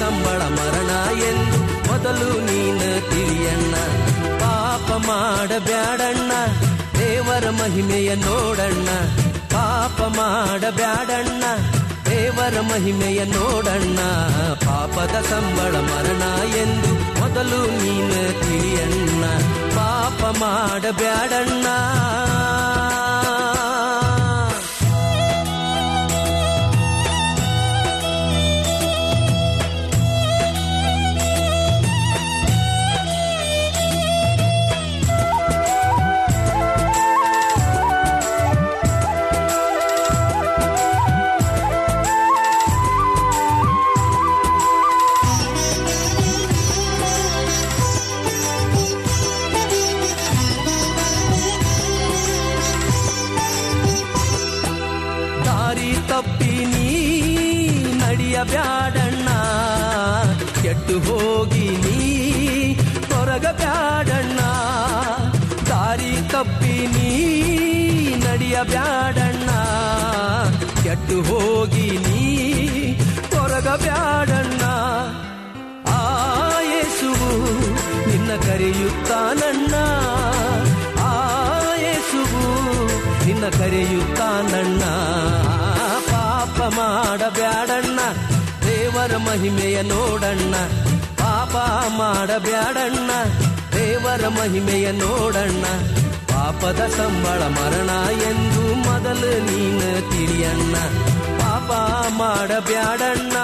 ಸಂಬಳ ಮರಣ ಎಂದು ಮೊದಲು ನೀನು ತಿಳಿಯಣ್ಣ ಪಾಪ ಮಾಡಬ್ಯಾಡಣ್ಣ ದೇವರ ಮಹಿಮೆಯ ನೋಡಣ್ಣ ಪಾಪ ಮಾಡಬ್ಯಾಡಣ್ಣ ದೇವರ ಮಹಿಮೆಯ ನೋಡಣ್ಣ ಪಾಪದ ಸಂಬಳ ಮರಣ ಎಂದು ಮೊದಲು ನೀನು ತಿಳಿಯಣ್ಣ ಪಾಪ ಮಾಡಬ್ಯಾಡಣ್ಣ ನಡೆಯಬ್ಯಾಡಣ್ಣ ಕೆಟ್ಟು ಹೋಗಿ ನೀ ತೊರಗಬ್ಯಾಡಣ್ಣ ದಾರಿ ತಪ್ಪಿ ನೀ ನಡೆಯಬ್ಯಾಡಣ್ಣ ಕೆಟ್ಟು ಹೋಗಿ ನೀ ತೊರಗಬ್ಯಾಡಣ್ಣ ಆಯೇಸುವು ನಿನ್ನ ಕರೆಯುತ್ತಾನಣ್ಣ ಆಯೇಸುವು ನಿನ್ನ ಕರೆಯುತ್ತಾನಣ್ಣ. ಪಾಪ ಮಾಡಬ್ಯಾಡಣ್ಣ ದೇವರ ಮಹಿಮೆಯ ನೋಡಣ್ಣ. ಪಾಪ ಮಾಡಬ್ಯಾಡಣ್ಣ ದೇವರ ಮಹಿಮೆಯ ನೋಡಣ್ಣ. ಪಾಪದ ಸಂಬಳ ಮರಣ ಎಂದು ಮೊದಲು ನೀನು ತಿಳಿಯಣ್ಣ. ಪಾಪ ಮಾಡಬ್ಯಾಡಣ್ಣ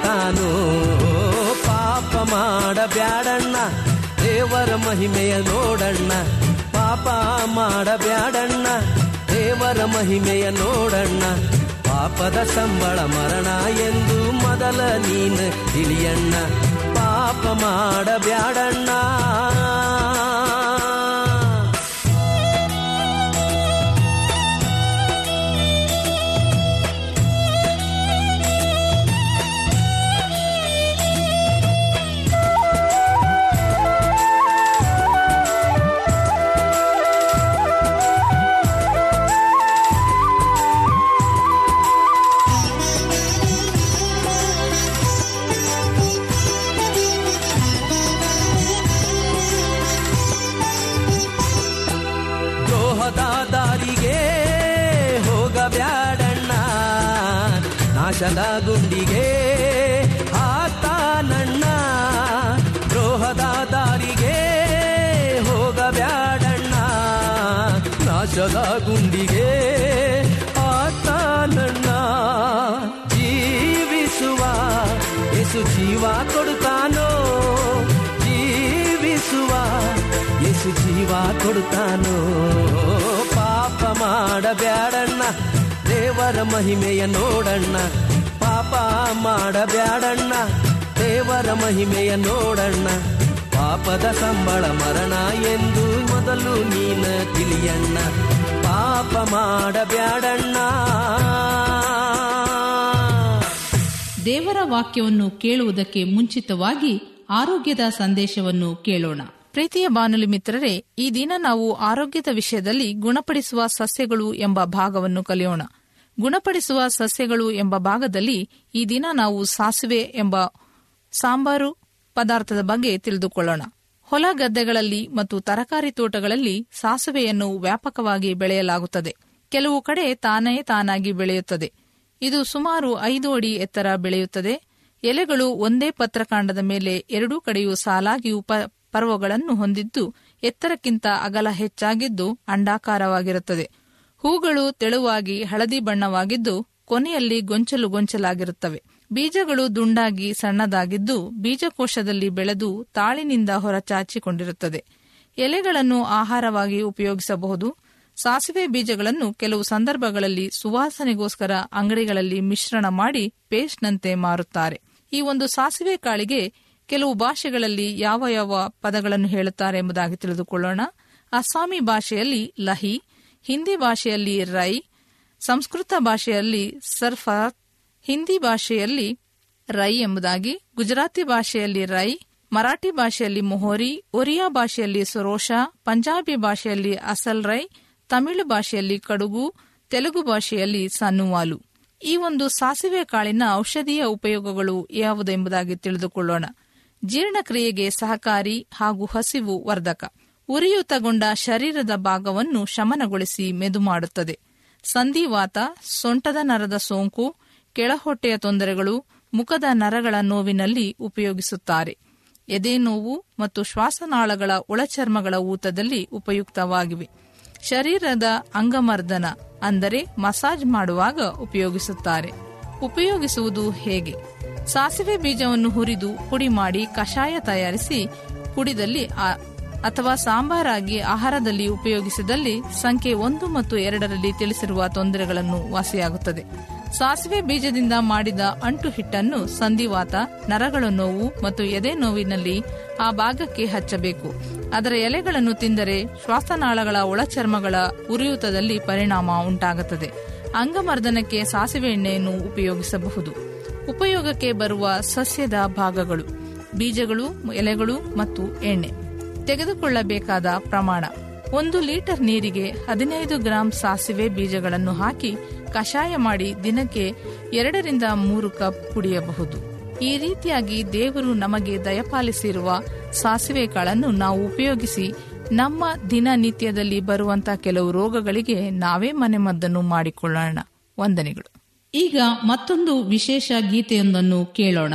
ಕೇಳ್ತಾನೋ ಪಾಪ ಮಾಡಬ್ಯಾಡಣ್ಣ, ದೇವರ ಮಹಿಮೆಯ ನೋಡಣ್ಣ. ಪಾಪ ಮಾಡಬ್ಯಾಡಣ್ಣ, ದೇವರ ಮಹಿಮೆಯ ನೋಡಣ್ಣ. ಪಾಪದ ಸಂಬಳ ಮರಣ ಎಂದು ಮೊದಲ ನೀನು ತಿಳಿಯಣ್ಣ. ಪಾಪ ಮಾಡಬ್ಯಾಡಣ್ಣ. ನಾಶದ ಗುಂಡಿಗೆ ಹಾಕ್ತಾನಣ್ಣ ದ್ರೋಹದ ದಾರಿಗೆ ಹೋಗಬ್ಯಾಡಣ್ಣ. ನಾಶದ ಗುಂಡಿಗೆ ಹಾಕ್ತಾನಣ್ಣ ಜೀವಿಸುವ ಯೇಸು ಜೀವ ಕೊಡುತ್ತಾನೋ? ಜೀವಿಸುವ ಯೇಸು ಜೀವ ಕೊಡುತ್ತಾನೋ? ಪಾಪ ಮಾಡಬ್ಯಾಡಣ್ಣ. ದೇವರ ಮಹಿಮೆಯ ನೋಡಣ್ಣ. ಪಾಪ ಮಾಡಬ್ಯಾಡಣ್ಣ. ದೇವರ ಮಹಿಮೆಯ ನೋಡಣ್ಣ. ಪಾಪದ ಸಂಬಳ ಮರಣ ಎಂದು ಮೊದಲು ನೀನ ತಿಳಿಯಣ್ಣ. ಪಾಪ ಮಾಡಬ್ಯಾಡಣ್ಣ. ದೇವರ ವಾಕ್ಯವನ್ನು ಕೇಳುವುದಕ್ಕೆ ಮುಂಚಿತವಾಗಿ ಆರೋಗ್ಯದ ಸಂದೇಶವನ್ನು ಕೇಳೋಣ. ಪ್ರೀತಿಯ ಬಾನುಲಿ ಮಿತ್ರರೇ, ಈ ದಿನ ನಾವು ಆರೋಗ್ಯದ ವಿಷಯದಲ್ಲಿ ಗುಣಪಡಿಸುವ ಸಸ್ಯಗಳು ಎಂಬ ಭಾಗವನ್ನು ಕಲಿಯೋಣ. ಗುಣಪಡಿಸುವ ಸಸ್ಯಗಳು ಎಂಬ ಭಾಗದಲ್ಲಿ ಈ ದಿನ ನಾವು ಸಾಸಿವೆ ಎಂಬ ಸಾಂಬಾರು ಪದಾರ್ಥದ ಬಗ್ಗೆ ತಿಳಿದುಕೊಳ್ಳೋಣ. ಹೊಲ ಗದ್ದೆಗಳಲ್ಲಿ ಮತ್ತು ತರಕಾರಿ ತೋಟಗಳಲ್ಲಿ ಸಾಸಿವೆಯನ್ನು ವ್ಯಾಪಕವಾಗಿ ಬೆಳೆಯಲಾಗುತ್ತದೆ. ಕೆಲವು ಕಡೆ ತಾನೇ ತಾನಾಗಿ ಬೆಳೆಯುತ್ತದೆ. ಇದು ಸುಮಾರು ಐದು ಅಡಿ ಎತ್ತರ ಬೆಳೆಯುತ್ತದೆ. ಎಲೆಗಳು ಒಂದೇ ಪತ್ರಕಾಂಡದ ಮೇಲೆ ಎರಡೂ ಕಡೆಯೂ ಸಾಲಾಗಿ ಉಪ ಪರ್ವಗಳನ್ನು ಹೊಂದಿದ್ದು ಎತ್ತರಕ್ಕಿಂತ ಅಗಲ ಹೆಚ್ಚಾಗಿದ್ದು ಅಂಡಾಕಾರವಾಗಿರುತ್ತದೆ. ಹೂಗಳು ತೆಳುವಾಗಿ ಹಳದಿ ಬಣ್ಣವಾಗಿದ್ದು ಕೊನೆಯಲ್ಲಿ ಗೊಂಚಲು ಗೊಂಚಲಾಗಿರುತ್ತವೆ. ಬೀಜಗಳು ದುಂಡಾಗಿ ಸಣ್ಣದಾಗಿದ್ದು ಬೀಜಕೋಶದಲ್ಲಿ ಬೆಳೆದು ತಾಳಿನಿಂದ ಹೊರಚಾಚಿಕೊಂಡಿರುತ್ತದೆ. ಎಲೆಗಳನ್ನು ಆಹಾರವಾಗಿ ಉಪಯೋಗಿಸಬಹುದು. ಸಾಸಿವೆ ಬೀಜಗಳನ್ನು ಕೆಲವು ಸಂದರ್ಭಗಳಲ್ಲಿ ಸುವಾಸನೆಗೋಸ್ಕರ ಅಂಗಡಿಗಳಲ್ಲಿ ಮಿಶ್ರಣ ಮಾಡಿ ಪೇಸ್ಟ್ನಂತೆ ಮಾರುತ್ತಾರೆ. ಈ ಒಂದು ಸಾಸಿವೆ ಕಾಳಿಗೆ ಕೆಲವು ಭಾಷೆಗಳಲ್ಲಿ ಯಾವ ಯಾವ ಪದಗಳನ್ನು ಹೇಳುತ್ತಾರೆ ಎಂಬುದಾಗಿ ತಿಳಿದುಕೊಳ್ಳೋಣ. ಅಸ್ಸಾಮಿ ಭಾಷೆಯಲ್ಲಿ ಲಹಿ ಹಿಂದಿ ಭಾಷೆಯಲ್ಲಿ ರೈ, ಸಂಸ್ಕೃತ ಭಾಷೆಯಲ್ಲಿ ಸರ್ಫಾತ್, ಹಿಂದಿ ಭಾಷೆಯಲ್ಲಿ ರೈ ಎಂಬುದಾಗಿ, ಗುಜರಾತಿ ಭಾಷೆಯಲ್ಲಿ ರೈ, ಮರಾಠಿ ಭಾಷೆಯಲ್ಲಿ ಮೊಹೋರಿ, ಒರಿಯಾ ಭಾಷೆಯಲ್ಲಿ ಸೊರೋಷ, ಪಂಜಾಬಿ ಭಾಷೆಯಲ್ಲಿ ಅಸಲ್ ರೈ, ತಮಿಳು ಭಾಷೆಯಲ್ಲಿ ಕಡುಗು, ತೆಲುಗು ಭಾಷೆಯಲ್ಲಿ ಸನ್ನುವಾಲು. ಈ ಒಂದು ಸಾಸಿವೆ ಕಾಳಿನ ಔಷಧೀಯ ಉಪಯೋಗಗಳು ಯಾವುದೆಂಬುದಾಗಿ ತಿಳಿದುಕೊಳ್ಳೋಣ. ಜೀರ್ಣಕ್ರಿಯೆಗೆ ಸಹಕಾರಿ ಹಾಗೂ ಹಸಿವು ವರ್ಧಕ. ಉರಿಯೂತಗೊಂಡ ಶರೀರದ ಭಾಗವನ್ನು ಶಮನಗೊಳಿಸಿ ಮೆದು ಮಾಡುತ್ತದೆ ಸಂಧಿವಾತ, ಸೊಂಟದ ನರದ ಸೋಂಕು, ಕೆಳಹೊಟ್ಟೆಯ ತೊಂದರೆಗಳು, ಮುಖದ ನರಗಳ ನೋವಿನಲ್ಲಿ ಉಪಯೋಗಿಸುತ್ತಾರೆ. ಎದೆ ನೋವು ಮತ್ತು ಶ್ವಾಸನಾಳಗಳ ಒಳಚರ್ಮಗಳ ಊತದಲ್ಲಿ ಉಪಯುಕ್ತವಾಗಿವೆ. ಶರೀರದ ಅಂಗಮರ್ದನ, ಅಂದರೆ ಮಸಾಜ್ ಮಾಡುವಾಗ ಉಪಯೋಗಿಸುತ್ತಾರೆ. ಉಪಯೋಗಿಸುವುದು ಹೇಗೆ? ಸಾಸಿವೆ ಬೀಜವನ್ನು ಹುರಿದು ಪುಡಿ ಮಾಡಿ ಕಷಾಯ ತಯಾರಿಸಿ ಕುಡಿದಲ್ಲಿ ಅಥವಾ ಸಾಂಬಾರಾಗಿ ಆಹಾರದಲ್ಲಿ ಉಪಯೋಗಿಸಿದಲ್ಲಿ ಸಂಖ್ಯೆ ಒಂದು ಮತ್ತು ಎರಡರಲ್ಲಿ ತಿಳಿಸಿರುವ ತೊಂದರೆಗಳನ್ನು ವಾಸಿಯಾಗುತ್ತದೆ. ಸಾಸಿವೆ ಬೀಜದಿಂದ ಮಾಡಿದ ಅಂಟು ಹಿಟ್ಟನ್ನು ಸಂಧಿವಾತ, ನರಗಳ ನೋವು ಮತ್ತು ಎದೆ ನೋವಿನಲ್ಲಿ ಆ ಭಾಗಕ್ಕೆ ಹಚ್ಚಬೇಕು. ಅದರ ಎಲೆಗಳನ್ನು ತಿಂದರೆ ಶ್ವಾಸನಾಳಗಳ ಒಳಚರ್ಮಗಳ ಉರಿಯೂತದಲ್ಲಿ ಪರಿಣಾಮ ಉಂಟಾಗುತ್ತದೆ. ಅಂಗಮರ್ದನಕ್ಕೆ ಸಾಸಿವೆ ಎಣ್ಣೆಯನ್ನು ಉಪಯೋಗಿಸಬಹುದು. ಉಪಯೋಗಕ್ಕೆ ಬರುವ ಸಸ್ಯದ ಭಾಗಗಳು, ಬೀಜಗಳು, ಎಲೆಗಳು ಮತ್ತು ಎಣ್ಣೆ. ತೆಗೆದುಕೊಳ್ಳಬೇಕಾದ ಪ್ರಮಾಣ. ಒಂದು ಲೀಟರ್ ನೀರಿಗೆ ಹದಿನೈದು ಗ್ರಾಂ ಸಾಸಿವೆ ಬೀಜಗಳನ್ನು ಹಾಕಿ ಕಷಾಯ ಮಾಡಿ ದಿನಕ್ಕೆ ಎರಡರಿಂದ ಮೂರು ಕಪ್ ಕುಡಿಯಬಹುದು. ಈ ರೀತಿಯಾಗಿ ದೇವರು ನಮಗೆ ದಯಪಾಲಿಸಿರುವ ಸಾಸಿವೆ ಕಾಳನ್ನು ನಾವು ಉಪಯೋಗಿಸಿ ನಮ್ಮ ದಿನನಿತ್ಯದಲ್ಲಿ ಬರುವಂತ ಕೆಲವು ರೋಗಗಳಿಗೆ ನಾವೇ ಮನೆಮದ್ದನ್ನು ಮಾಡಿಕೊಳ್ಳೋಣ. ವಂದನೆಗಳು. ಈಗ ಮತ್ತೊಂದು ವಿಶೇಷ ಗೀತೆಯೊಂದನ್ನು ಕೇಳೋಣ.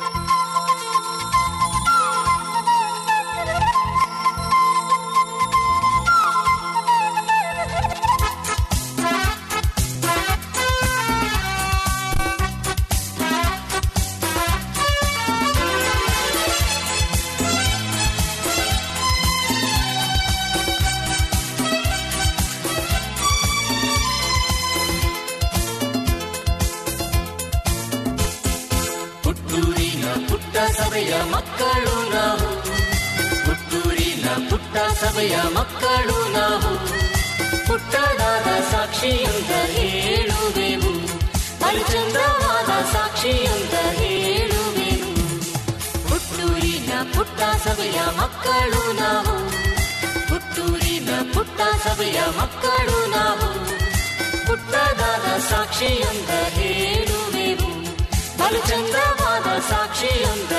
ಸಭೆಯ ಮಕ್ಕಳು ನಾವು. ಪುತ್ತೂರಿನ ಪುಟ್ಟ ಸಭೆಯ ಮಕ್ಕಳು ನಾವು. ಪುಟ್ಟದಾದ ಸಾಕ್ಷಿಯಂತ ಹೇಳುವೆವು. ಪರಿಚಂದ್ರವಾದ ಸಾಕ್ಷಿಯಂತ ಹೇಳುವೆವು. ಪುತ್ತೂರಿನ ಪುಟ್ಟ ಸಭೆಯ ಮಕ್ಕಳು ನಾವು. ಪುತ್ತೂರಿನ ಪುಟ್ಟ ಸಭೆಯ ಮಕ್ಕಳು ನಾವು. ಪುಟ್ಟದಾದ ಸಾಕ್ಷಿಯಂತ ಹೇಳುವೆವು. ಬಲಚಂದ್ರವಾದ ಸಾಕ್ಷಿಯಂತ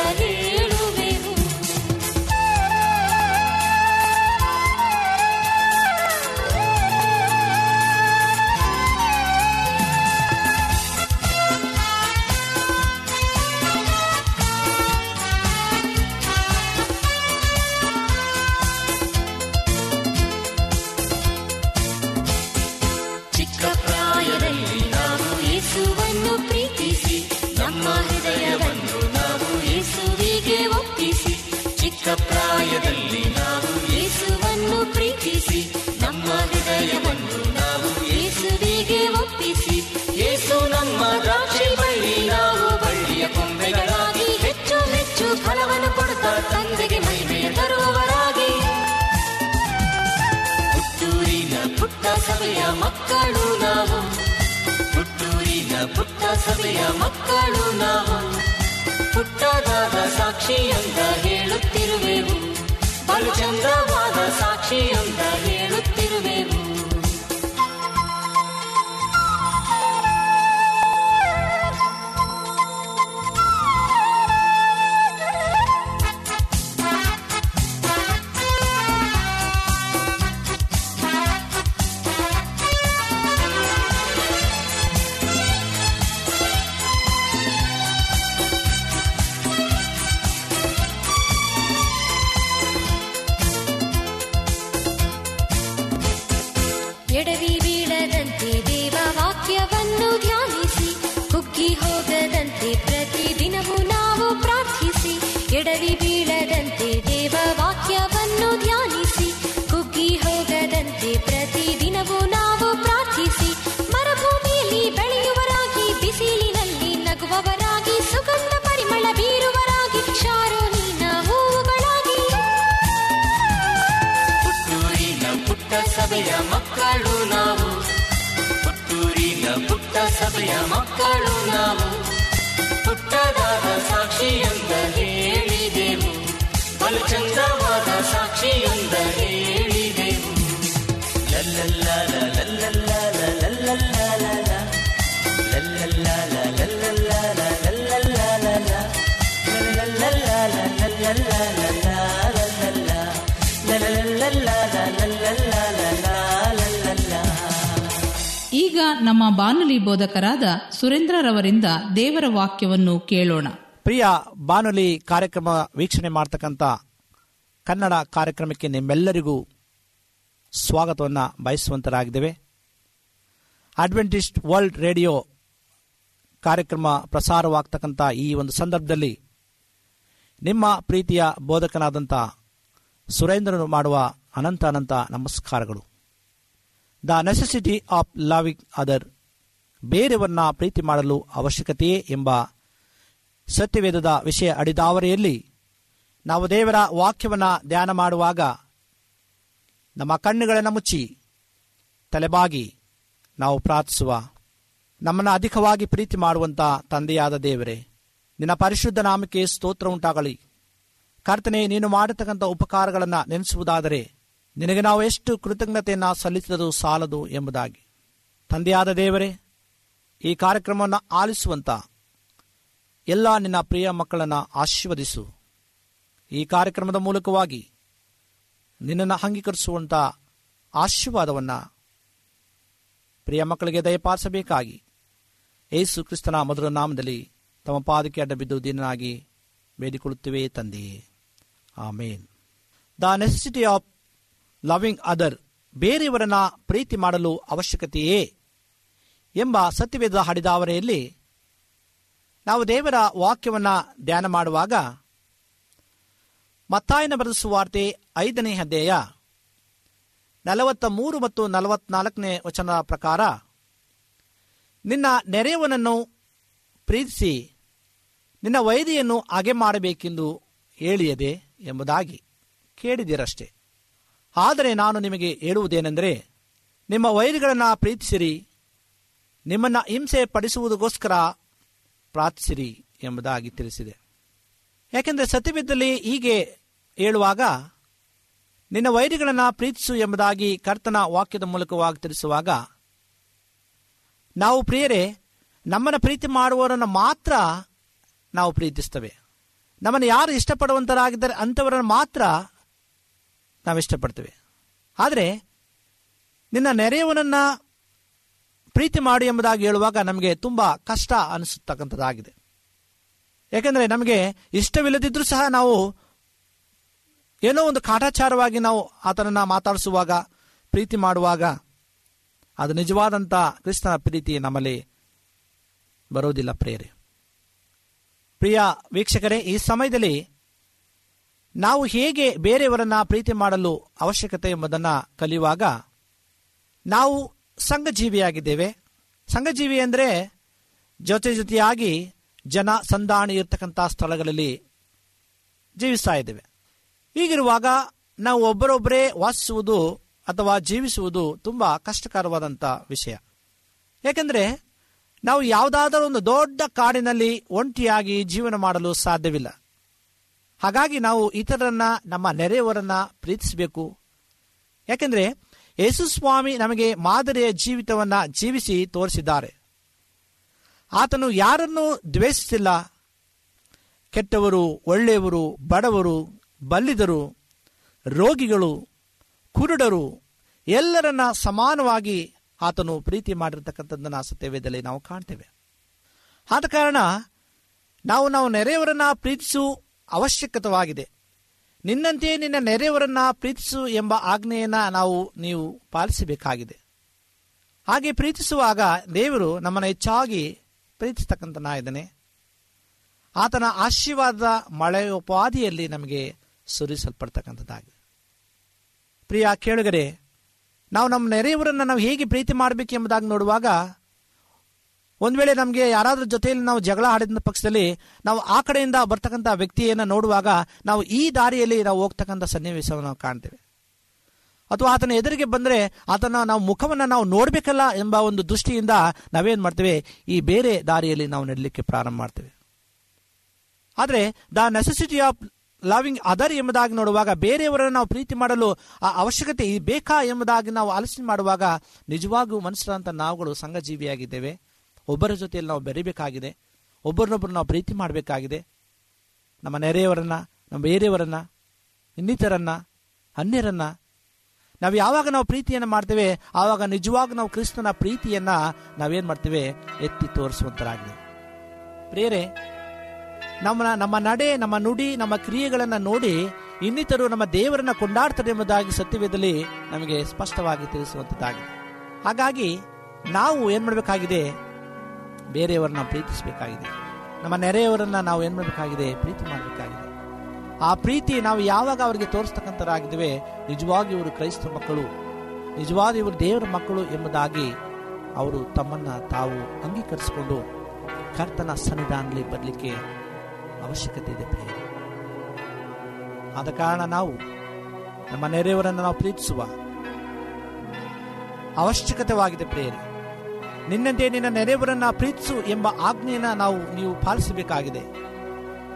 ಪುಟ್ಟ ಸಭೆಯ ಮಕ್ಕಳು ನಾವು. ಪುಟ್ಟದಾದ ಸಾಕ್ಷಿಯೊಂದ ಹೇಳುತ್ತಿರುವೆವು. ಬಲು ಸಾಕ್ಷಿ ಅಂತ ಹೇಳುತ್ತಿರುವೆವು. ಸಭೆಯ ಮಕ್ಕಳು ನಾವು. ಪುಟ್ಟದಾದ ಸಾಕ್ಷಿಯೊಂದ ಹೇಳಿದೆವು. ಬಲು ಚಂದವಾದ ಸಾಕ್ಷಿಯೊಂದ ಹೇಳಿದೆವು. ಈಗ ನಮ್ಮ ಬಾನುಲಿ ಬೋಧಕರಾದ ಸುರೇಂದ್ರರವರಿಂದ ದೇವರ ವಾಕ್ಯವನ್ನು ಕೇಳೋಣ. ಪ್ರಿಯ ಬಾನುಲಿ ಕಾರ್ಯಕ್ರಮ ವೀಕ್ಷಣೆ ಮಾಡ್ತಕ್ಕಂಥ ಕನ್ನಡ ಕಾರ್ಯಕ್ರಮಕ್ಕೆ ನಿಮ್ಮೆಲ್ಲರಿಗೂ ಸ್ವಾಗತವನ್ನು ಬಯಸುವಂತರಾಗಿದ್ದೇವೆ. ಅಡ್ವೆಂಟಿಸ್ಟ್ ವರ್ಲ್ಡ್ ರೇಡಿಯೋ ಕಾರ್ಯಕ್ರಮ ಪ್ರಸಾರವಾಗ್ತಕ್ಕಂಥ ಈ ಒಂದು ಸಂದರ್ಭದಲ್ಲಿ ನಿಮ್ಮ ಪ್ರೀತಿಯ ಬೋಧಕನಾದಂಥ ಸುರೇಂದ್ರನು ಮಾಡುವ ಅನಂತ ಅನಂತ ನಮಸ್ಕಾರಗಳು. The necessity of loving other ಬೇರೆಯವರನ್ನ ಪ್ರೀತಿ ಮಾಡಲು ಅವಶ್ಯಕತೆಯೇ ಎಂಬ ಸತ್ಯವೇದದ ವಿಷಯ ಅಡಿದಾವರೆಯಲ್ಲಿ ನಾವು ದೇವರ ವಾಕ್ಯವನ್ನು ಧ್ಯಾನ ಮಾಡುವಾಗ ನಮ್ಮ ಕಣ್ಣುಗಳನ್ನು ಮುಚ್ಚಿ ತಲೆಬಾಗಿ ನಾವು ಪ್ರಾರ್ಥಿಸುವ. ನಮ್ಮನ್ನು ಅಧಿಕವಾಗಿ ಪ್ರೀತಿ ಮಾಡುವಂಥ ತಂದೆಯಾದ ದೇವರೇ, ನಿನ್ನ ಪರಿಶುದ್ಧ ನಾಮಕ್ಕೆ ಸ್ತೋತ್ರ ಉಂಟಾಗಲಿ. ಕರ್ತನೆ, ನೀನು ಮಾಡತಕ್ಕಂಥ ಉಪಕಾರಗಳನ್ನು ನೆನೆಸುವುದಾದರೆ ನಿನಗೆ ನಾವು ಎಷ್ಟು ಕೃತಜ್ಞತೆಯನ್ನು ಸಲ್ಲಿಸಿದರೂ ಸಾಲದು ಎಂಬುದಾಗಿ. ತಂದೆಯಾದ ದೇವರೇ, ಈ ಕಾರ್ಯಕ್ರಮವನ್ನು ಆಲಿಸುವಂಥ ಎಲ್ಲ ನಿನ್ನ ಪ್ರಿಯ ಮಕ್ಕಳನ್ನು ಆಶೀರ್ವದಿಸು. ಈ ಕಾರ್ಯಕ್ರಮದ ಮೂಲಕವಾಗಿ ನಿನ್ನನ್ನು ಅಂಗೀಕರಿಸುವಂಥ ಆಶೀರ್ವಾದವನ್ನು ಪ್ರಿಯ ಮಕ್ಕಳಿಗೆ ದಯಪಾಲಿಸಬೇಕಾಗಿ ಏಸು ಕ್ರಿಸ್ತನ ಮಧುರ ನಾಮದಲ್ಲಿ ತಮ್ಮ ಪಾದಕ್ಕೆ ಅಡ್ಡ ಬಿದ್ದು ದಿನನಾಗಿ ಬೇಡಿಕೊಳ್ಳುತ್ತೇವೆ ತಂದೆಯೇ. Amen. The necessity of loving other ಬೇರೆಯವರನ್ನ ಪ್ರೀತಿ ಮಾಡಲು ಅವಶ್ಯಕತೆಯೇ? ಎಂಬ ಸತ್ಯವೇದ ಹಾಡಿದಾವರೆಯಲ್ಲಿ ನಾವು ದೇವರ ವಾಕ್ಯವನ್ನು ಧ್ಯಾನ ಮಾಡುವಾಗ, ಮತ್ತಾಯನ ಬರೆದ ಸುವಾರ್ತೆ ಐದನೇ ಅಧ್ಯಾಯ ನಲವತ್ತ ಮೂರು ಮತ್ತು ನಲವತ್ನಾಲ್ಕನೇ ವಚನದ ಪ್ರಕಾರ, ನಿನ್ನ ನೆರೆಯವನನ್ನು ಪ್ರೀತಿಸಿ, ನಿನ್ನ ವೈರಿಯನ್ನು ಹಾಗೆ ಮಾಡಬೇಕೆಂದು ಹೇಳಿಯದೆ ಎಂಬುದಾಗಿ ಕೇಳಿದಿರಷ್ಟೆ ಆದರೆ ನಾನು ನಿಮಗೆ ಹೇಳುವುದೇನೆಂದರೆ, ನಿಮ್ಮ ವೈರಿಗಳನ್ನು ಪ್ರೀತಿಸಿರಿ, ನಿಮ್ಮನ್ನು ಹಿಂಸೆ ಪಡಿಸುವುದಕ್ಕೋಸ್ಕರ ಪ್ರಾರ್ಥಿಸಿರಿ ಎಂಬುದಾಗಿ ತಿಳಿಸಿದೆ. ಯಾಕೆಂದರೆ ಸತ್ಯವಿದ್ದಲ್ಲಿ ಹೀಗೆ ಹೇಳುವಾಗ, ನಿನ್ನ ವೈರಿಗಳನ್ನು ಪ್ರೀತಿಸು ಎಂಬುದಾಗಿ ಕರ್ತನ ವಾಕ್ಯದ ಮೂಲಕವಾಗಿ ತಿಳಿಸುವಾಗ, ನಾವು ಪ್ರಿಯರೇ, ನಮ್ಮನ್ನು ಪ್ರೀತಿ ಮಾಡುವವರನ್ನು ಮಾತ್ರ ನಾವು ಪ್ರೀತಿಸ್ತೇವೆ. ನಮ್ಮನ್ನು ಯಾರು ಇಷ್ಟಪಡುವಂತರಾಗಿದ್ದಾರೆ ಅಂಥವರನ್ನು ಮಾತ್ರ ನಾವು ಇಷ್ಟಪಡ್ತೇವೆ ಆದರೆ, ನಿನ್ನ ನೆರೆಯವನನ್ನು ಪ್ರೀತಿ ಮಾಡಿ ಎಂಬುದಾಗಿ ಹೇಳುವಾಗ ನಮಗೆ ತುಂಬ ಕಷ್ಟ ಅನಿಸತಕ್ಕಂಥದ್ದಾಗಿದೆ. ಏಕೆಂದರೆ ನಮಗೆ ಇಷ್ಟವಿಲ್ಲದಿದ್ದರೂ ಸಹ ನಾವು ಏನೋ ಒಂದು ಕಾಟಾಚಾರವಾಗಿ ನಾವು ಆತನನ್ನು ಮಾತಾಡಿಸುವಾಗ, ಪ್ರೀತಿ ಮಾಡುವಾಗ, ಅದು ನಿಜವಾದಂಥ ಕ್ರಿಸ್ತನ ಪ್ರೀತಿ ನಮ್ಮಲ್ಲಿ ಬರೋದಿಲ್ಲ ಪ್ರೇರೆ ಪ್ರಿಯ ವೀಕ್ಷಕರೇ, ಈ ಸಮಯದಲ್ಲಿ ನಾವು ಹೇಗೆ ಬೇರೆಯವರನ್ನ ಪ್ರೀತಿ ಮಾಡಲು ಅವಶ್ಯಕತೆ ಎಂಬುದನ್ನು ಕಲಿಯುವಾಗ ನಾವು ಸಂಘಜೀವಿಯಾಗಿದ್ದೇವೆ. ಸಂಘಜೀವಿ ಅಂದರೆ ಜೊತೆ ಜೊತೆಯಾಗಿ ಜನ ಸಂದಾಣಿ ಇರತಕ್ಕಂಥ ಸ್ಥಳಗಳಲ್ಲಿ ಜೀವಿಸ್ತಾ ಇದ್ದೇವೆ. ಹೀಗಿರುವಾಗ ನಾವು ಒಬ್ಬರೊಬ್ಬರೇ ವಾಸಿಸುವುದು ಅಥವಾ ಜೀವಿಸುವುದು ತುಂಬ ಕಷ್ಟಕರವಾದಂಥ ವಿಷಯ. ಯಾಕೆಂದರೆ ನಾವು ಯಾವುದಾದರೂ ಒಂದು ದೊಡ್ಡ ಕಾಡಿನಲ್ಲಿ ಒಂಟಿಯಾಗಿ ಜೀವನ ಮಾಡಲು ಸಾಧ್ಯವಿಲ್ಲ. ಹಾಗಾಗಿ ನಾವು ಇತರರನ್ನ, ನಮ್ಮ ನೆರೆಯವರನ್ನ ಪ್ರೀತಿಸಬೇಕು. ಯಾಕೆಂದರೆ ಯೇಸುಸ್ವಾಮಿ ನಮಗೆ ಮಾದರಿಯ ಜೀವಿತವನ್ನು ಜೀವಿಸಿ ತೋರಿಸಿದ್ದಾರೆ. ಆತನು ಯಾರನ್ನೂ ದ್ವೇಷಿಸಿಲ್ಲ. ಕೆಟ್ಟವರು, ಒಳ್ಳೆಯವರು, ಬಡವರು, ಬಲ್ಲಿದರು, ರೋಗಿಗಳು, ಕುರುಡರು, ಎಲ್ಲರನ್ನ ಸಮಾನವಾಗಿ ಆತನು ಪ್ರೀತಿ ಮಾಡಿರ್ತಕ್ಕಂಥದ್ದನ್ನು ಸತ್ಯವೇದಲ್ಲಿ ನಾವು ಕಾಣ್ತೇವೆ. ಆದ ಕಾರಣ, ನಾವು ನಾವು ನೆರೆಯವರನ್ನ ಪ್ರೀತಿಸು ಅವಶ್ಯಕತವಾಗಿದೆ. ನಿನ್ನಂತೆಯೇ ನಿನ್ನ ನೆರೆಯವರನ್ನ ಪ್ರೀತಿಸು ಎಂಬ ಆಜ್ಞೆಯನ್ನು ನಾವು, ನೀವು ಪಾಲಿಸಬೇಕಾಗಿದೆ. ಹಾಗೆ ಪ್ರೀತಿಸುವಾಗ ದೇವರು ನಮ್ಮನ್ನು ಹೆಚ್ಚಾಗಿ ಪ್ರೀತಿಸ್ತಕ್ಕಂಥನಾಗಿದ್ದಾನೆ ಆತನ ಆಶೀರ್ವಾದದ ಮಳೆಯೋಪಾದಿಯಲ್ಲಿ ನಮಗೆ ಸುರಿಸಲ್ಪಡ್ತಕ್ಕಂಥದ್ದಾಗಿದೆ. ಪ್ರಿಯ ಕೇಳುಗರೆ, ನಾವು ನಮ್ಮ ನೆರೆಯವರನ್ನು ನಾವು ಹೇಗೆ ಪ್ರೀತಿ ಮಾಡಬೇಕು ಎಂಬುದಾಗಿ ನೋಡುವಾಗ ಒಂದು ವೇಳೆ ನಮಗೆ ಯಾರಾದ್ರೂ ಜೊತೆಯಲ್ಲಿ ನಾವು ಜಗಳ ಆಡಿದ ಪಕ್ಷದಲ್ಲಿ ನಾವು ಆ ಕಡೆಯಿಂದ ಬರ್ತಕ್ಕಂಥ ವ್ಯಕ್ತಿಯನ್ನು ನೋಡುವಾಗ ನಾವು ಈ ದಾರಿಯಲ್ಲಿ ನಾವು ಹೋಗ್ತಕ್ಕಂಥ ಸನ್ನಿವೇಶವನ್ನು ನಾವು ಕಾಣ್ತೇವೆ. ಅಥವಾ ಆತನ ಎದುರಿಗೆ ಬಂದರೆ ಆತನ ನಾವು ಮುಖವನ್ನು ನಾವು ನೋಡಬೇಕಲ್ಲ ಎಂಬ ಒಂದು ದೃಷ್ಟಿಯಿಂದ ನಾವೇನು ಮಾಡ್ತೇವೆ? ಈ ಬೇರೆ ದಾರಿಯಲ್ಲಿ ನಾವು ನಡಲಿಕ್ಕೆ ಪ್ರಾರಂಭ ಮಾಡ್ತೇವೆ. ಆದರೆ the necessity of loving other ಎಂಬುದಾಗಿ ನೋಡುವಾಗ ಬೇರೆಯವರನ್ನು ನಾವು ಪ್ರೀತಿ ಮಾಡಲು ಆ ಅವಶ್ಯಕತೆ ಬೇಕಾ ಎಂಬುದಾಗಿ ನಾವು ಆಲೋಚನೆ ಮಾಡುವಾಗ ನಿಜವಾಗೂ ಮನುಷ್ಯರಂತ ನಾವುಗಳು ಸಂಘಜೀವಿಯಾಗಿದ್ದೇವೆ. ಒಬ್ಬರ ಜೊತೆಯಲ್ಲಿ ನಾವು ಬೆರಿಬೇಕಾಗಿದೆ. ಒಬ್ಬರನ್ನೊಬ್ಬರು ನಾವು ಪ್ರೀತಿ ಮಾಡಬೇಕಾಗಿದೆ. ನಮ್ಮ ನೆರೆಯವರನ್ನು, ನಮ್ಮ ಬೇರೆಯವರನ್ನು, ಇನ್ನಿತರನ್ನು, ಅನ್ಯರನ್ನು. ನಾವು ಯಾವಾಗ ನಾವು ಪ್ರೀತಿಯನ್ನು ಮಾಡ್ತೇವೆ, ಆವಾಗ ನಿಜವಾಗ ನಾವು ಕ್ರಿಸ್ತನ ಪ್ರೀತಿಯನ್ನು ನಾವೇನು ಮಾಡ್ತೇವೆ? ಎತ್ತಿ ತೋರಿಸುವಂತರಾಗಿದೆ ಪ್ರೇರೆ ನಮ್ಮ ನಮ್ಮ ನಡೆ, ನಮ್ಮ ನುಡಿ, ನಮ್ಮ ಕ್ರಿಯೆಗಳನ್ನು ನೋಡಿ ಇನ್ನಿತರು ನಮ್ಮ ದೇವರನ್ನು ಕೊಂಡಾಡ್ತಾರೆ ಎಂಬುದಾಗಿ ಸತ್ಯವೇದಲ್ಲಿ ನಮಗೆ ಸ್ಪಷ್ಟವಾಗಿ ತಿಳಿಸುವಂಥದ್ದಾಗಿದೆ ಹಾಗಾಗಿ ನಾವು ಏನು ಮಾಡಬೇಕಾಗಿದೆ? ಬೇರೆಯವರನ್ನ ಪ್ರೀತಿಸಬೇಕಾಗಿದೆ. ನಮ್ಮ ನೆರೆಯವರನ್ನ ನಾವು ಏನು ಮಾಡಬೇಕಾಗಿದೆ? ಪ್ರೀತಿ ಮಾಡಬೇಕಾಗಿದೆ. ಆ ಪ್ರೀತಿ ನಾವು ಯಾವಾಗ ಅವರಿಗೆ ತೋರಿಸ್ತಕ್ಕಂಥರಾಗಿದ್ದೇವೆ? ನಿಜವಾಗಿ ಇವರು ಕ್ರೈಸ್ತ ಮಕ್ಕಳು. ನಿಜವಾಗಿ ಇವರು ದೇವರ ಮಕ್ಕಳು ಎಂಬುದಾಗಿ ಅವರು ತಮ್ಮನ್ನ ತಾವು ಅಂಗೀಕರಿಸಿಕೊಂಡು ಕರ್ತನ ಸನ್ನಿಧಾನದಲ್ಲಿ ಬರಲಿಕ್ಕೆ ಅವಶ್ಯಕತೆ ಇದೆ ಪ್ರಿಯ ಆದ ಕಾರಣ ನಾವು ನಮ್ಮ ನೆರೆಯವರನ್ನು ನಾವು ಪ್ರೀತಿಸುವ ಅವಶ್ಯಕತೆವಾಗಿದೆ ಪ್ರೇರೆ ನಿನ್ನಂತೆ ನಿನ್ನ ನೆರೆಯವರನ್ನ ಪ್ರೀತಿಸು ಎಂಬ ಆಜ್ಞೆಯನ್ನು ನಾವು ನೀವು ಪಾಲಿಸಬೇಕಾಗಿದೆ.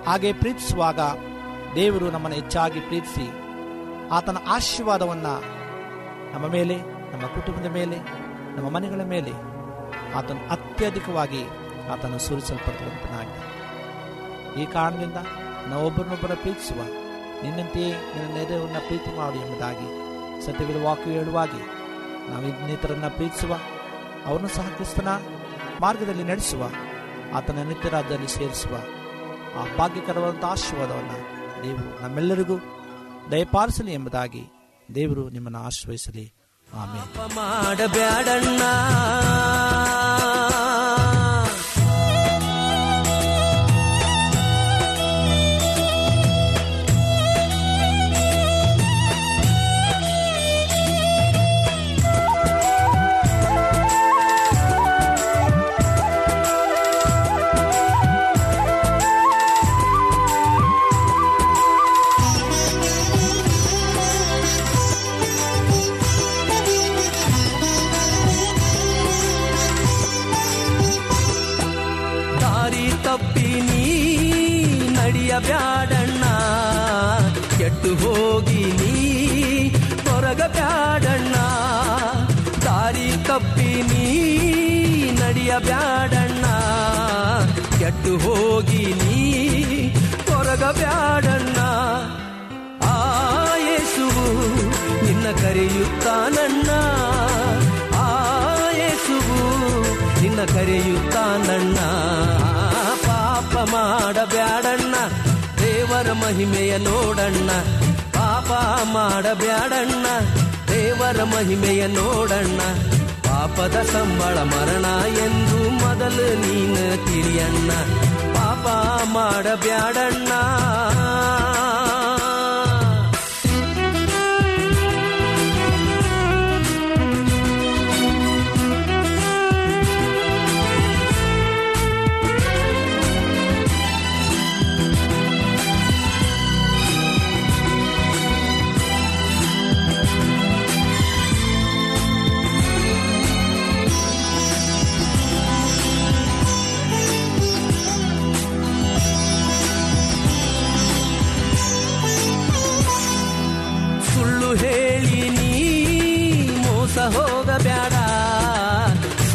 ಹಾಗೆ ಪ್ರೀತಿಸುವಾಗ ದೇವರು ನಮ್ಮನ್ನು ಹೆಚ್ಚಾಗಿ ಪ್ರೀತಿಸಿ, ಆತನ ಆಶೀರ್ವಾದವನ್ನು ನಮ್ಮ ಮೇಲೆ, ನಮ್ಮ ಕುಟುಂಬದ ಮೇಲೆ, ನಮ್ಮ ಮನೆಗಳ ಮೇಲೆ ಆತನು ಅತ್ಯಧಿಕವಾಗಿ ಆತನು ಸುರಿಸಲ್ಪಡುವಂತನಾಗಿದೆ. ಈ ಕಾರಣದಿಂದ ನಾವೊಬ್ಬರನ್ನೊಬ್ಬರ ಪ್ರೀತಿಸುವ, ನಿನ್ನಂತೆಯೇ ನಿನ್ನ ನೆರೆಯವರನ್ನ ಪ್ರೀತಿ ಮಾಡು ಎಂಬುದಾಗಿ ಸತ್ಯವಿರುವ ವಾಕ್ಯ ಹೇಳುವಾಗಿ ನಾವು ಇನ್ನಿತರನ್ನ ಪ್ರೀತಿಸುವ ಅವರನ್ನು ಸಹ ಕ್ರಿಸ್ತನ ಮಾರ್ಗದಲ್ಲಿ ನಡೆಸುವ, ಆತನ ನಿತ್ಯ ರಾಜ್ಯದಲ್ಲಿ ಸೇರಿಸುವ ಆ ಭಾಗ್ಯಕರವಾದಂಥ ಆಶೀರ್ವಾದವನ್ನು ದೇವರು ನಮ್ಮೆಲ್ಲರಿಗೂ ದಯಪಾಲಿಸಲಿ ಎಂಬುದಾಗಿ ದೇವರು ನಿಮ್ಮನ್ನು ಆಶ್ರಯಿಸಲಿ. ಆಮೇಲೆ ಪಾಪ ಮಾಡಬ್ಯಾಡಣ್ಣ ದೇವರ ಮಹಿಮೆಯ ನೋಡಣ್ಣ. ಪಾಪ ಮಾಡಬ್ಯಾಡಣ್ಣ ದೇವರ ಮಹಿಮೆಯ ನೋಡಣ್ಣ. ಪಾಪದ ಸಂಬಳ ಮರಣ ಎಂದು ಮೊದಲು ನೀನು ತಿಳಿಯಣ್ಣ. ಪಾಪ ಮಾಡಬ್ಯಾಡಣ್ಣ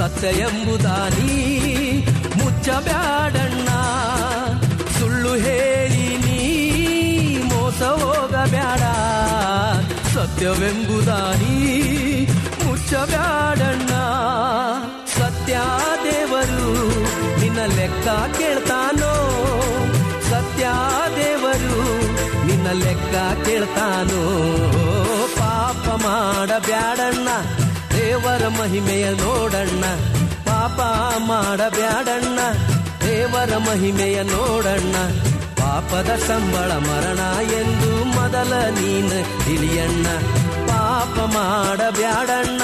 ಸತ್ಯ ಎಂಬುದಾನಿ? ಮುಚ್ಚಬ್ಯಾಡಣ್ಣ, ಸುಳ್ಳು ಹೇಳಿ ನೀ ಮೋಸ ಹೋಗಬ್ಯಾಡ, ಸತ್ಯವೆಂಬುದಾನಿ? ಮುಚ್ಚಬ್ಯಾಡಣ್ಣ, ಸತ್ಯ ದೇವರು ನಿನ್ನ ಲೆಕ್ಕ ಕೇಳ್ತಾನೋ? ಸತ್ಯ ದೇವರು ನಿನ್ನ ಲೆಕ್ಕ ಕೇಳ್ತಾನೋ? ಪಾಪ ಮಾಡಬ್ಯಾಡಣ್ಣ ದೇವರ ಮಹಿಮೆಯ ನೋಡಣ್ಣ. ಪಾಪ ಮಾಡಬ್ಯಾಡಣ್ಣ ದೇವರ ಮಹಿಮೆಯ ನೋಡಣ್ಣ. ಪಾಪದ ಸಂಬಳ ಮರಣ ಎಂದು ಮೊದಲ ನೀನು ತಿಳಿಯಣ್ಣ. ಪಾಪ ಮಾಡಬ್ಯಾಡಣ್ಣ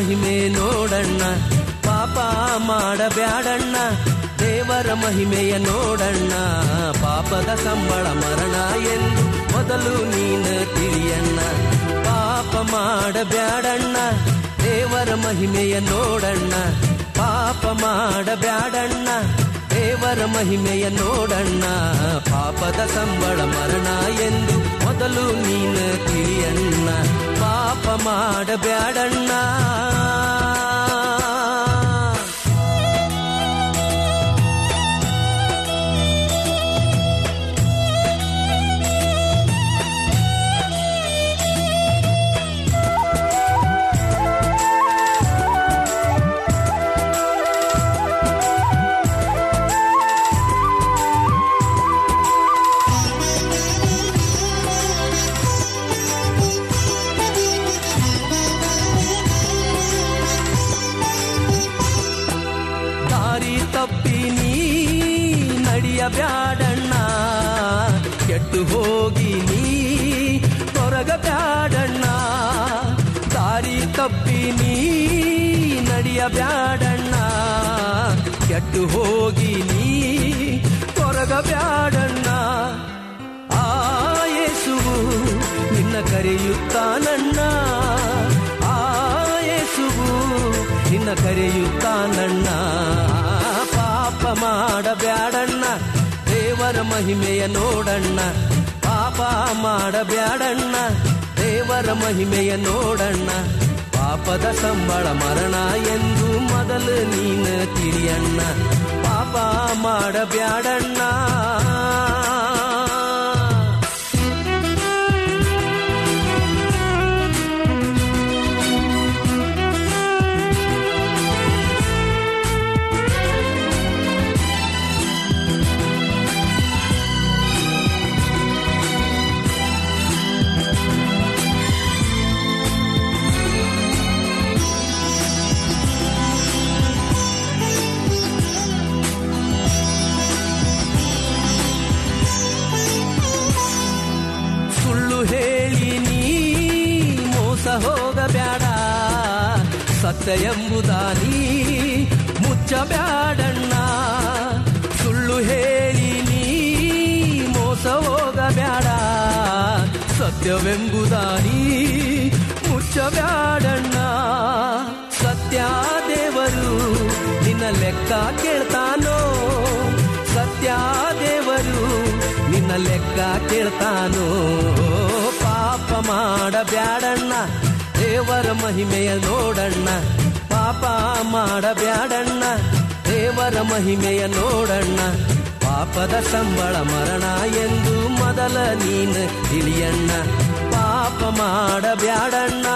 ಮಹಿಮೆ ನೋಡಣ್ಣ, ಪಾಪ ಮಾಡಬ್ಯಾಡಣ್ಣ, ದೇವರ ಮಹಿಮೆಯ ನೋಡಣ್ಣ, ಪಾಪದ ಸಂಬಳ ಮರಣ ಎಂದು ಮೊದಲು ನೀನ ತಿಳಿಯಣ್ಣ, ಪಾಪ ಮಾಡಬ್ಯಾಡಣ್ಣ, ದೇವರ ಮಹಿಮೆಯ ನೋಡಣ್ಣ, ಪಾಪ ಮಾಡಬ್ಯಾಡಣ್ಣ, ದೇವರ ಮಹಿಮೆಯ ನೋಡಣ್ಣ, ಪಾಪದ ಸಂಬಳ ಮರಣ ಎಂದು ಮೊದಲು ನೀನ ತಿಳಿಯಣ್ಣ, ಪಾಪ ಮಾಡಬ್ಯಾಡಣ್ಣ. ಕರೆಯುತ್ತಾನಣ್ಣ ಪಾಪ ಮಾಡಬ್ಯಾಡಣ್ಣ, ದೇವರ ಮಹಿಮೆಯ ನೋಡಣ್ಣ. ಪಾಪ ಮಾಡಬ್ಯಾಡಣ್ಣ, ದೇವರ ಮಹಿಮೆಯ ನೋಡಣ್ಣ. ಪಾಪದ ಸಂಬಳ ಮರಣ ಎಂದು ಮೊದಲು ನೀನು ತಿಳಿಯಣ್ಣ. ಪಾಪ ಮಾಡಬ್ಯಾಡಣ್ಣ. ಸತ್ಯ ಎಂಬುದಾನಿ ಮುಚ್ಚಬ್ಯಾಡಣ್ಣ. ಸುಳ್ಳು ಹೇಳಿ ನೀ ಮೋಸ ಹೋಗಬ್ಯಾಡ. ಸತ್ಯವೆಂಬುದಾನಿ ಮುಚ್ಚಬ್ಯಾಡಣ್ಣ. ಸತ್ಯ ದೇವರು ನಿನ್ನ ಲೆಕ್ಕ ಕೇಳ್ತಾನೋ? ಸತ್ಯ ದೇವರು ನಿನ್ನ ಲೆಕ್ಕ ಕೇಳ್ತಾನೋ? ಪಾಪ ಮಾಡಬ್ಯಾಡಣ್ಣ. ದೇವರ ಮಹಿಮೆಯ ನೋಡಣ್ಣ. ಪಾಪ ಮಾಡಬ್ಯಾಡಣ್ಣ ದೇವರ ಮಹಿಮೆಯ ನೋಡಣ್ಣ. ಪಾಪದ ಸಂಬಳ ಮರಣ ಎಂದು ಮೊದಲ ನೀನು ತಿಳಿಯಣ್ಣ. ಪಾಪ ಮಾಡಬ್ಯಾಡಣ್ಣ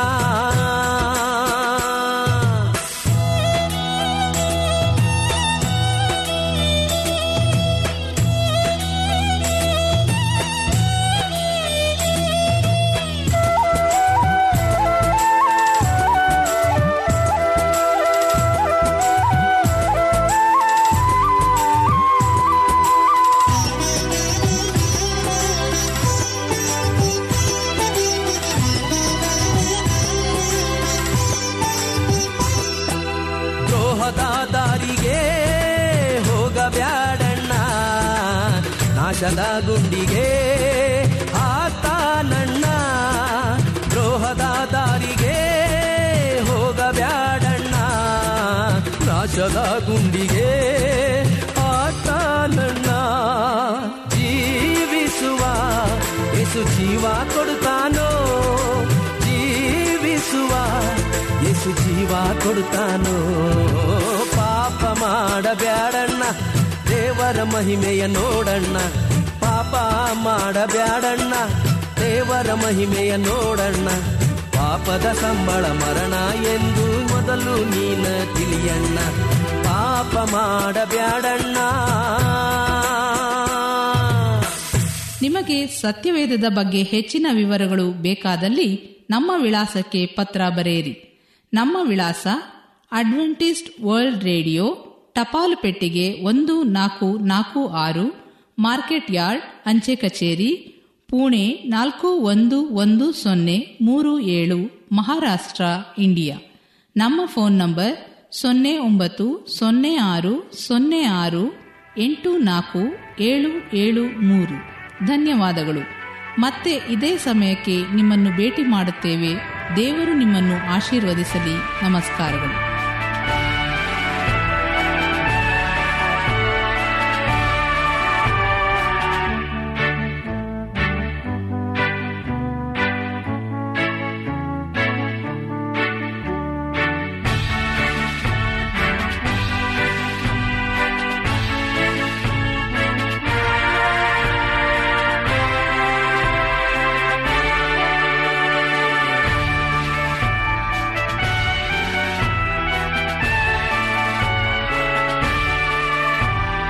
ಗುಂಡಿಗೆ ಆತಾನಣ್ಣ ಜೀವಿಸುವ ಯೇಸು ಜೀವ ಕೊಡುತ್ತಾನೋ? ಜೀವಿಸುವ ಯೇಸು ಜೀವ ಕೊಡುತ್ತಾನೋ? ಪಾಪ ಮಾಡಬ್ಯಾಡಣ್ಣ, ದೇವರ ಮಹಿಮೆಯ ನೋಡಣ್ಣ. ಪಾಪ ಮಾಡಬ್ಯಾಡಣ್ಣ, ದೇವರ ಮಹಿಮೆಯ ನೋಡಣ್ಣ. ಪಾಪದ ಸಂಬಳ ಮರಣ ಎಂದು ಮೊದಲು ನೀನ ತಿಳಿಯಣ್ಣ. ಪಾಪ ಮಾಡಬ್ಯಾಡಣ್ಣ. ನಿಮಗೆ ಸತ್ಯವೇದದ ಬಗ್ಗೆ ಹೆಚ್ಚಿನ ವಿವರಗಳು ಬೇಕಾದಲ್ಲಿ ನಮ್ಮ ವಿಳಾಸಕ್ಕೆ ಪತ್ರ ಬರೆಯಿರಿ. ನಮ್ಮ ವಿಳಾಸ ಅಡ್ವೆಂಟಿಸ್ಟ್ ವರ್ಲ್ಡ್ ರೇಡಿಯೋ ಟಪಾಲು ಪೆಟ್ಟಿಗೆ ಒಂದು ನಾಲ್ಕು ನಾಲ್ಕು ಆರು, ಮಾರ್ಕೆಟ್ ಯಾರ್ಡ್, ಅಂಚೆ ಕಚೇರಿ, ಪುಣೆ ನಾಲ್ಕು ಒಂದು ಒಂದು ಸೊನ್ನೆ ಮೂರು ಏಳು, ಮಹಾರಾಷ್ಟ್ರ, ಇಂಡಿಯಾ. ನಮ್ಮ ಫೋನ್ ನಂಬರ್ ಸೊನ್ನೆ ಒಂಬತ್ತು, ಸೊನ್ನೆ ಆರು ಸೊನ್ನೆ ಆರು, ಎಂಟು ನಾಲ್ಕು, ಏಳು ಏಳು ಮೂರು. ಧನ್ಯವಾದಗಳು. ಮತ್ತೆ ಇದೇ ಸಮಯಕ್ಕೆ ನಿಮ್ಮನ್ನು ಭೇಟಿ ಮಾಡುತ್ತೇವೆ. ದೇವರು ನಿಮ್ಮನ್ನು ಆಶೀರ್ವದಿಸಲಿ. ನಮಸ್ಕಾರಗಳು.